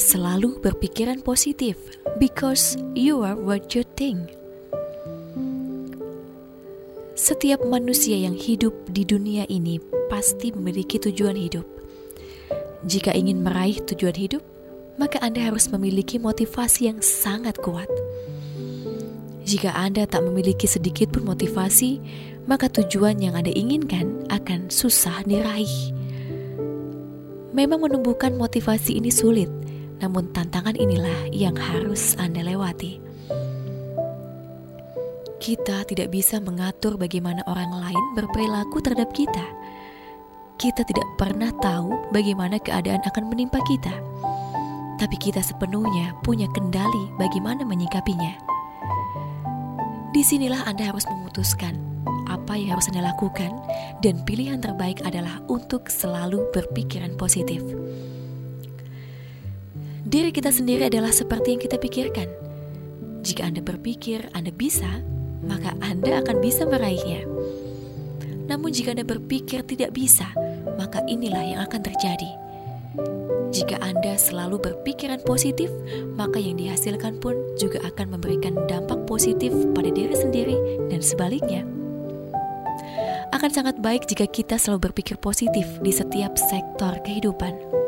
Selalu berpikiran positif because you are what you think. Setiap manusia yang hidup di dunia ini pasti memiliki tujuan hidup. Jika ingin meraih tujuan hidup, maka Anda harus memiliki motivasi yang sangat kuat. Jika Anda tak memiliki sedikit pun motivasi, maka tujuan yang Anda inginkan akan susah diraih. Memang menumbuhkan motivasi ini sulit, namun tantangan inilah yang harus Anda lewati. Kita tidak bisa mengatur bagaimana orang lain berperilaku terhadap kita. Kita tidak pernah tahu bagaimana keadaan akan menimpa kita. Tapi kita sepenuhnya punya kendali bagaimana menyikapinya. Di sinilah Anda harus memutuskan apa yang harus Anda lakukan dan pilihan terbaik adalah untuk selalu berpikiran positif. Diri kita sendiri adalah seperti yang kita pikirkan. Jika Anda berpikir Anda bisa, maka Anda akan bisa meraihnya. Namun, jika Anda berpikir tidak bisa, maka inilah yang akan terjadi. Jika Anda selalu berpikiran positif, maka yang dihasilkan pun juga akan memberikan dampak positif pada diri sendiri dan sebaliknya. Akan sangat baik jika kita selalu berpikir positif di setiap sektor kehidupan.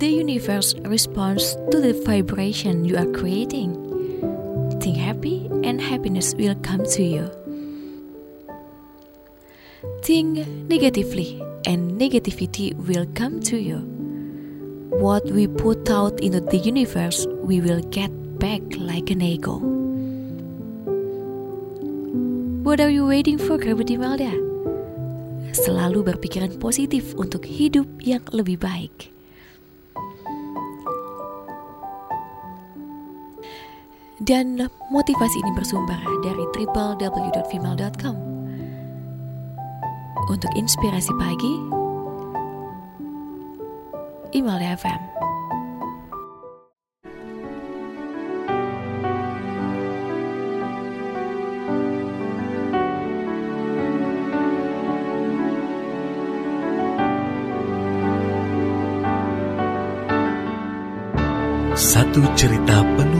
The universe responds to the vibration you are creating. Think happy, and happiness will come to you. Think negatively, and negativity will come to you. What we put out into the universe, we will get back like an echo. What are you waiting for, Kerabat Imelda? Selalu berpikiran positif untuk hidup yang lebih baik. Dan motivasi ini bersumber dari www.female.com. Untuk inspirasi pagi, email FM. Satu cerita penuh